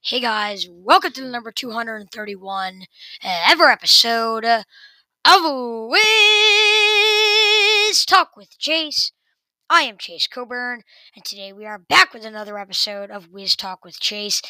Hey guys, welcome to the number 231 uh, ever episode of Wiz Talk with Chase. I am Chase Coburn, and today we are back with another episode of Wiz Talk with Chase.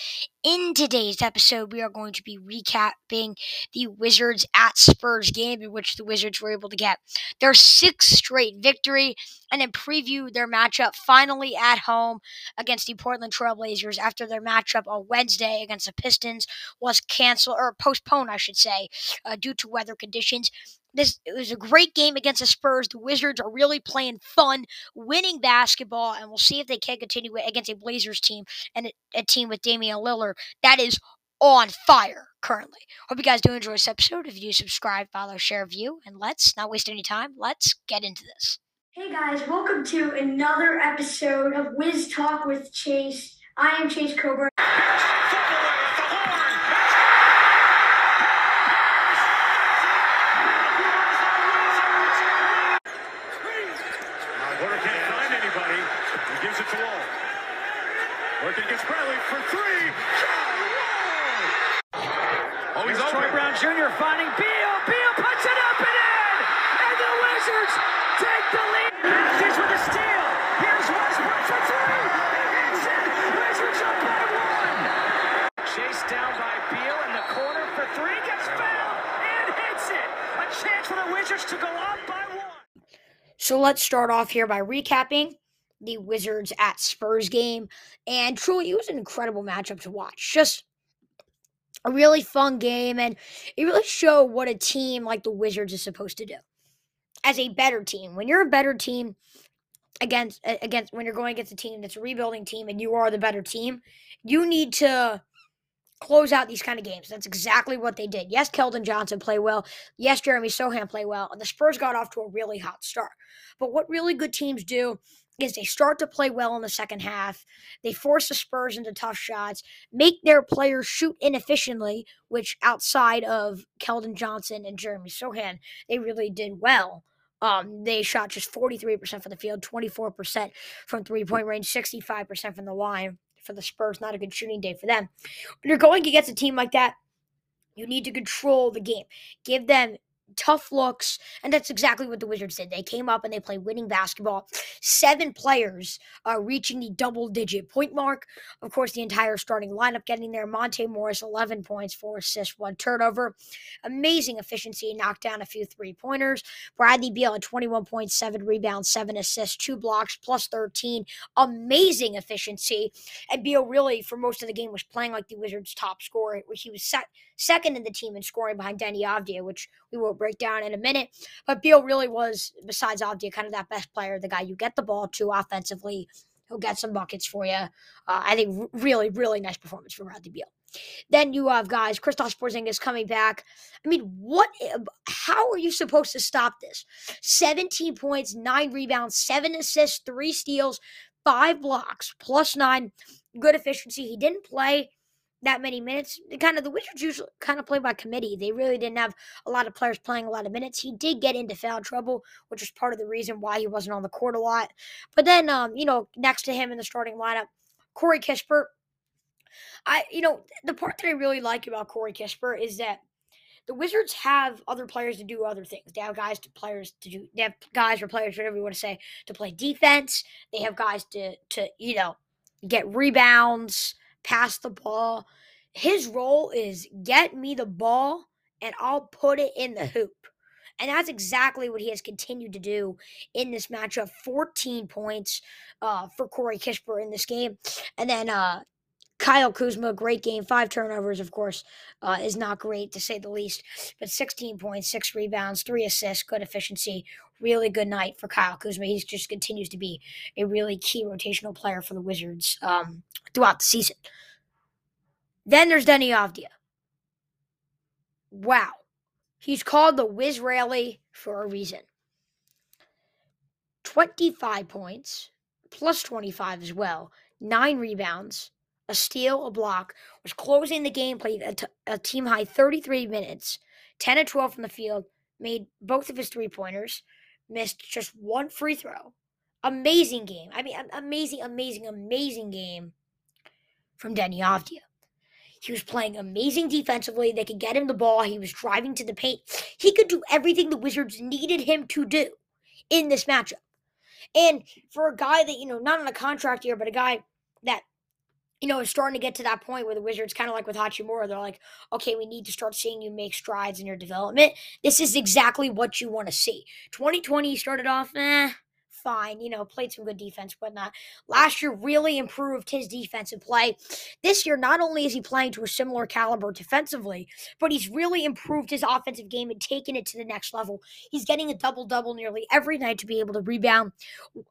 In today's episode, we are going to be recapping the Wizards at Spurs game in which the Wizards were able to get their sixth straight victory and then preview their matchup finally at home against the Portland Trailblazers after their matchup on Wednesday against the Pistons was canceled or postponed, I should say, uh, due to weather conditions. This it was a great game against the Spurs. The Wizards are really playing fun, winning basketball, and we'll see if they can continue it against a Blazers team and a, a team with Damian Lillard that is on fire currently. Hope you guys do enjoy this episode. If you do, subscribe, follow, share, view, and let's not waste any time. Let's get into this. Hey guys, welcome to another episode of Wiz Talk with Chase. I am Chase Coburn. Porter can't find anybody. He gives it to Wall. Working against Bradley for three. Oh, he's Here's Troy. Brown Jr. finding Beal. Beal puts it up and in. And the Wizards take the lead. Matthews with a steal. Here's Westbrook for three. He hits it. Wizards up by one. Chased down by Beal in the corner for three. Gets fouled and hits it. A chance for the Wizards to go up by one. So let's start off here by recapping the Wizards at Spurs game. And truly, it was an incredible matchup to watch. Just a really fun game, and it really showed what a team like the Wizards is supposed to do as a better team. When you're a better team against against when you're going against a team that's a rebuilding team and you are the better team, you need to close out these kind of games. That's exactly what they did. Yes, Keldon Johnson played well. Yes, Jeremy Sochan played well, and the Spurs got off to a really hot start. But what really good teams do is they start to play well in the second half. They force the Spurs into tough shots, make their players shoot inefficiently, which outside of Keldon Johnson and Jeremy Sochan, they really did well. Um, they shot just 43% from the field, 24% from three point range, 65% from the line for the Spurs. Not a good shooting day for them. When you're going against a team like that, you need to control the game. Give them tough looks, and that's exactly what the Wizards did. They came up and they played winning basketball. Seven players uh, reaching the double-digit point mark. Of course, the entire starting lineup getting there. Monte Morris, 11 points, four assists, one turnover. Amazing efficiency, knocked down a few three-pointers. Bradley Beal at 21.7 rebounds, seven assists, two blocks, plus 13. Amazing efficiency. And Beal really, for most of the game, was playing like the Wizards' top scorer. He was set second in the team in scoring behind Deni Avdija, which we will break down in a minute. But Beal really was, besides Avdija, kind of that best player, the guy you get the ball to offensively, who'll get some buckets for you. Uh, I think really, really nice performance from Bradley Beal. Then you have guys, Kristaps Porzingis coming back. I mean, what? How are you supposed to stop this? 17 points, nine rebounds, seven assists, three steals, five blocks, plus nine. Good efficiency. He didn't play that many minutes. Kind of the Wizards usually kind of play by committee. They really didn't have a lot of players playing a lot of minutes. He did get into foul trouble, which was part of the reason why he wasn't on the court a lot. But then, um, you know, next to him in the starting lineup, Corey Kispert. I, you know, the part that I really like about Corey Kispert is that the Wizards have other players to do other things. They have guys to players to do. They have guys or players, whatever you want to say, to play defense. They have guys to to you know get rebounds, pass the ball. His role is get me the ball and I'll put it in the hoop. And that's exactly what he has continued to do in this matchup. 14 points uh, for Corey Kispert in this game. And then uh, Kyle Kuzma, great game. Five turnovers, of course, uh, is not great to say the least. But 16 points, six rebounds, three assists, good efficiency. Really good night for Kyle Kuzma. He just continues to be a really key rotational player for the Wizards um, throughout the season. Then there's Deni Avdija. Wow. He's called the Wizraeli for a reason. 25 points, plus 25 as well, nine rebounds, a steal, a block, was closing the game, played a, t- a team high 33 minutes, 10 of 12 from the field, made both of his three pointers, missed just one free throw. Amazing game. I mean, amazing, amazing, amazing game from Deni Avdija. He was playing amazing defensively. They could get him the ball. He was driving to the paint. He could do everything the Wizards needed him to do in this matchup. And for a guy that, you know, not on a contract year, but a guy that you know, it's starting to get to that point where the Wizards, kind of like with Hachimura, they're like, okay, we need to start seeing you make strides in your development. This is exactly what you want to see. 2020 started off, eh, fine, you know, played some good defense, whatnot. Last year really improved his defensive play. This year, not only is he playing to a similar caliber defensively, but he's really improved his offensive game and taken it to the next level. He's getting a double double nearly every night to be able to rebound.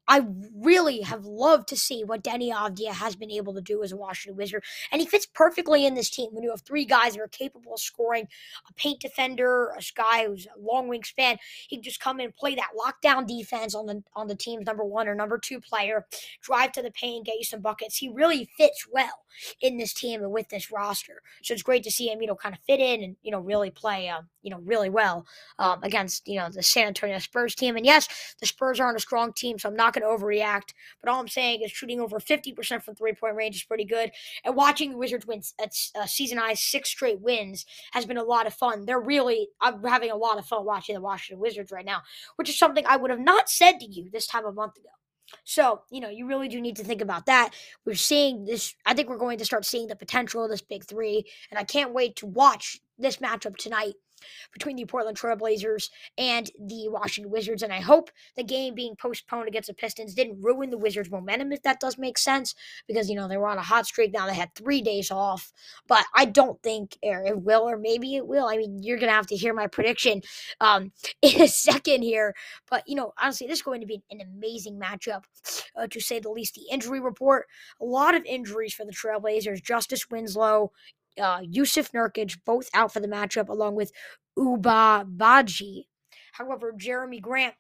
I really have loved to see what Deni Avdija has been able to do as a Washington Wizard, and he fits perfectly in this team when you have three guys that are capable of scoring a paint defender, a guy who's a long wingspan. He can just come in and play that lockdown defense on the on the team's number one or number two player, drive to the paint, get you some buckets. He really fits well in this team and with this roster. So it's great to see him, you know, kind of fit in and, you know, really play, um, you know, really well um, against, you know, the San Antonio Spurs team. And yes, the Spurs aren't a strong team, so I'm not going to overreact. But all I'm saying is shooting over 50% from three point range is pretty good. And watching the Wizards win at uh, season high six straight wins has been a lot of fun. They're really, I'm having a lot of fun watching the Washington Wizards right now, which is something I would have not said to you this time a month ago. So, you know, you really do need to think about that. We're seeing this, I think we're going to start seeing the potential of this big three. And I can't wait to watch this matchup tonight between the Portland Trailblazers and the Washington Wizards. And I hope the game being postponed against the Pistons didn't ruin the Wizards' momentum, if that does make sense, because, you know, they were on a hot streak. Now they had three days off. But I don't think it will, or maybe it will. I mean, you're going to have to hear my prediction um, in a second here. But, you know, honestly, this is going to be an amazing matchup, uh, to say the least. The injury report, a lot of injuries for the Trailblazers. Justice Winslow, uh, Jusuf Nurkic, both out for the matchup, along with Ibou Badji. However, Jerami Grant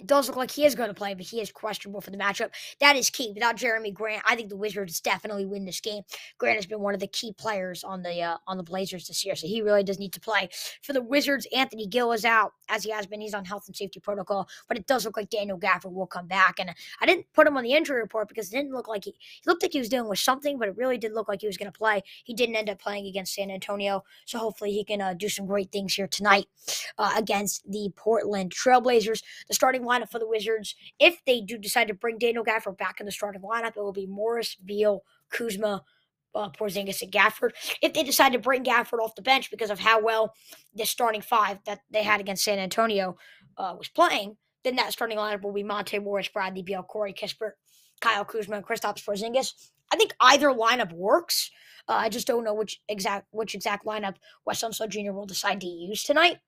it does look like he is going to play, but he is questionable for the matchup. That is key. Without Jerami Grant, I think the Wizards definitely win this game. Grant has been one of the key players on the uh, on the Blazers this year, so he really does need to play. For the Wizards, Anthony Gill is out as he has been. He's on health and safety protocol, but it does look like Daniel Gafford will come back. And I didn't put him on the injury report because it didn't look like he, he looked like he was dealing with something, but it really did look like he was going to play. He didn't end up playing against San Antonio, so hopefully he can uh, do some great things here tonight uh, against the Portland Trailblazers. The starting lineup for the Wizards if they do decide to bring Daniel Gafford back in the starting lineup, it will be Morris, Beal, Kuzma, uh, Porzingis, and Gafford. If they decide to bring Gafford off the bench because of how well the starting five that they had against San Antonio uh, was playing, then that starting lineup will be Monte Morris, Bradley Beal, Corey Kispert, Kyle Kuzma, and Kristaps Porzingis. I think either lineup works. Uh, I just don't know which exact which exact lineup Wes Unseld Jr. will decide to use tonight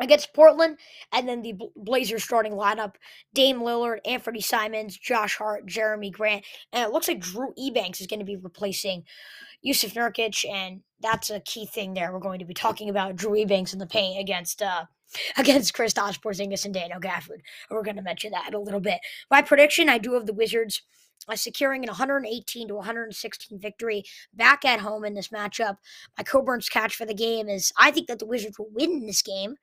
against Portland, and then the Blazers starting lineup: Dame Lillard, Anthony Simons, Josh Hart, Jerami Grant, and it looks like Drew Eubanks is going to be replacing Jusuf Nurkic, and that's a key thing there. We're going to be talking about Drew Eubanks in the paint against uh, against Kristaps Porzingis and Daniel Gafford. We're going to mention that a little bit. My prediction: I do have the Wizards. Uh, securing an 118 to 116 victory back at home in this matchup. My Coburn's catch for the game is I think that the Wizards will win this game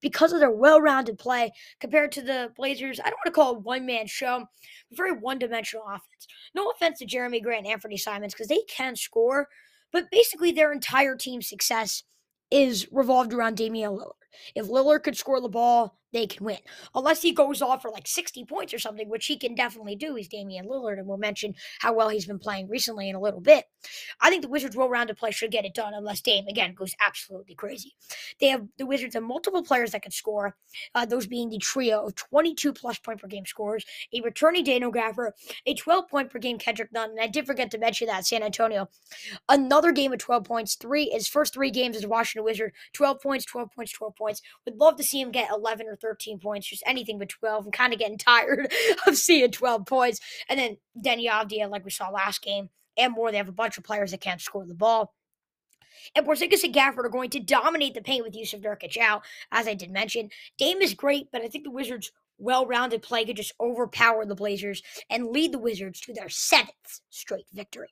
because of their well-rounded play compared to the Blazers. I don't want to call it one man show, very one-dimensional offense. No offense to Jerami Grant and Anthony Simons because they can score, but basically their entire team's success is revolved around Damian Lillard. If Lillard could score the ball, they can win. Unless he goes off for like 60 points or something, which he can definitely do. He's Damian Lillard, and we'll mention how well he's been playing recently in a little bit. I think the Wizards' well rounded play should get it done unless Dame, again, goes absolutely crazy. They have the Wizards have multiple players that can score, uh, those being the trio of 22 plus point per game scorers, a returning Daniel Gafford, a 12 point per game Kendrick Nunn, and I did forget to mention that San Antonio. Another game of 12 points, three, his first three games as Washington Wizard, 12 points, 12 points, 12 points. Would love to see him get 11 or 13 points, just anything but 12. I'm kind of getting tired of seeing 12 points. And then Deni Avdija, like we saw last game, and more. They have a bunch of players that can't score the ball. And Porzingis and Gafford are going to dominate the paint with Jusuf Nurkic out, as I did mention. Dame is great, but I think the Wizards' well-rounded play could just overpower the Blazers and lead the Wizards to their seventh straight victory.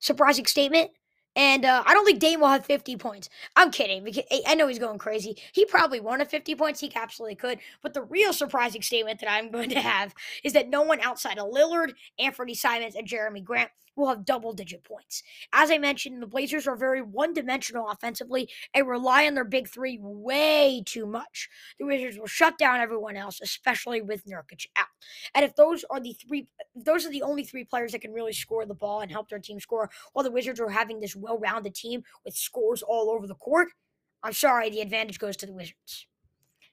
Surprising statement: And uh, I don't think Dame will have 50 points. I'm kidding. Because I know he's going crazy. He probably won't have 50 points. He absolutely could. But the real surprising statement that I'm going to have is that no one outside of Lillard, Anthony Simons, and Jerami Grant will have double digit points. As I mentioned, the Blazers are very one dimensional offensively and rely on their big three way too much. The Wizards will shut down everyone else, especially with Nurkic out. And if those are the three, those are the only three players that can really score the ball and help their team score, while the Wizards are having this well rounded team with scores all over the court, I'm sorry, the advantage goes to the Wizards.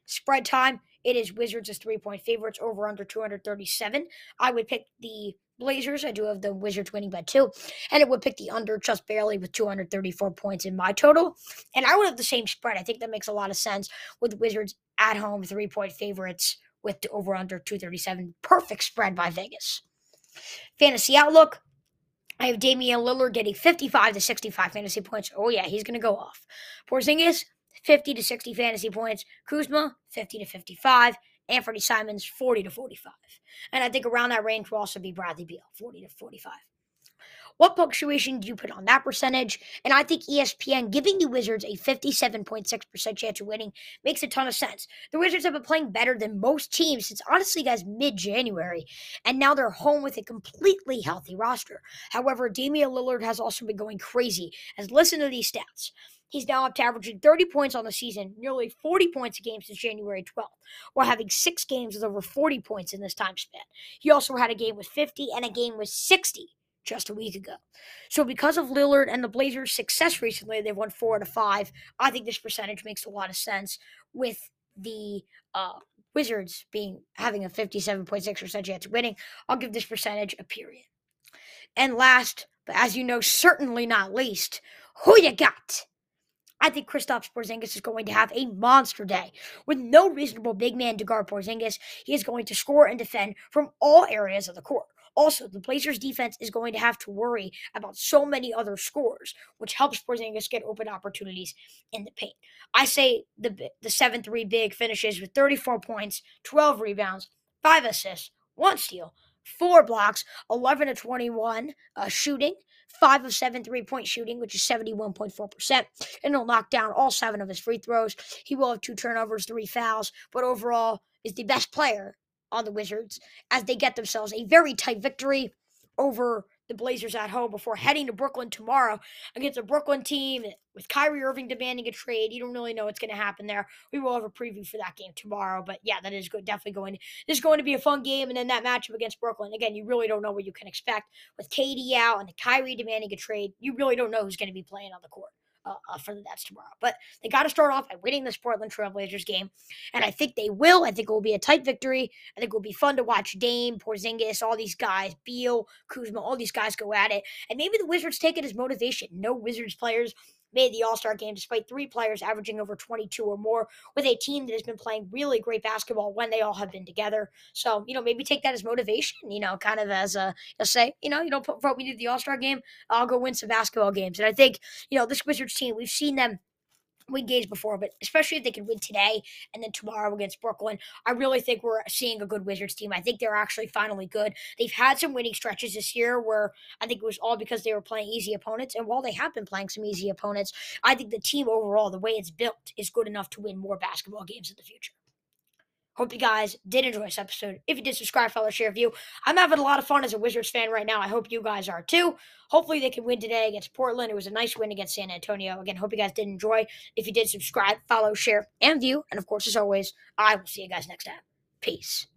Spread time, it is Wizards as three point favorites over under 237. I would pick the Blazers. I do have the Wizards winning by two, and it would pick the under just barely with 234 points in my total. And I would have the same spread. I think that makes a lot of sense with Wizards at home, three point favorites with the over under 237. Perfect spread by Vegas. Fantasy outlook. I have Damian Lillard getting 55 to 65 fantasy points. Oh, yeah, he's going to go off. Porzingis, 50 to 60 fantasy points. Kuzma, 50 to 55. Anthony Simons, 40 to 45. And I think around that range will also be Bradley Beal, 40 to 45. What punctuation do you put on that percentage? And I think ESPN giving the Wizards a 57.6% chance of winning makes a ton of sense. The Wizards have been playing better than most teams since, honestly, guys, mid January. And now they're home with a completely healthy roster. However, Damian Lillard has also been going crazy. As listen to these stats. He's now up to averaging 30 points on the season, nearly 40 points a game since January 12th, while having six games with over 40 points in this time span. He also had a game with 50 and a game with 60 just a week ago. So because of Lillard and the Blazers' success recently, they've won four out of five. I think this percentage makes a lot of sense with the uh, Wizards being having a 57.6% chance of winning. I'll give this percentage a period. And last, but as you know, certainly not least, who you got? I think Kristaps Porzingis is going to have a monster day. With no reasonable big man to guard Porzingis, he is going to score and defend from all areas of the court. Also, the Blazers defense is going to have to worry about so many other scores, which helps Porzingis get open opportunities in the paint. I say the the 7-3 big finishes with 34 points, 12 rebounds, 5 assists, 1 steal, 4 blocks, 11 to 21 uh, shooting, 5 of 7 three-point shooting, which is 71.4%, and he'll knock down all 7 of his free throws. He will have 2 turnovers, 3 fouls, but overall is the best player on the Wizards as they get themselves a very tight victory over the Blazers at home before heading to Brooklyn tomorrow against a Brooklyn team with Kyrie Irving demanding a trade. You don't really know what's going to happen there. We will have a preview for that game tomorrow, but yeah, that is. Definitely going. This is going to be a fun game, and then that matchup against Brooklyn. Again, you really don't know what you can expect with KD out and Kyrie demanding a trade. You really don't know who's going to be playing on the court uh, uh, for the Nets tomorrow. But they got to start off by winning this Portland Trailblazers game, and I think they will. I think it will be a tight victory. I think it will be fun to watch Dame, Porzingis, all these guys, Beal, Kuzma, all these guys go at it, and maybe the Wizards take it as motivation. No Wizards players made the All Star game despite three players averaging over 22 or more with a team that has been playing really great basketball when they all have been together. So, you know, maybe take that as motivation, you know, kind of as a, a say, you know, you don't vote me to the All Star game, I'll go win some basketball games. And I think, you know, this Wizards team, we've seen them win games before, but especially if they can win today and then tomorrow against Brooklyn, I really think we're seeing a good Wizards team. I think they're actually finally good. They've had some winning stretches this year where I think it was all because they were playing easy opponents. And while they have been playing some easy opponents, I think the team overall, the way it's built, is good enough to win more basketball games in the future. Hope you guys did enjoy this episode. If you did, subscribe, follow, share, view. I'm having a lot of fun as a Wizards fan right now. I hope you guys are too. Hopefully, they can win today against Portland. It was a nice win against San Antonio. Again, hope you guys did enjoy. If you did, subscribe, follow, share, and view. And of course, as always, I will see you guys next time. Peace.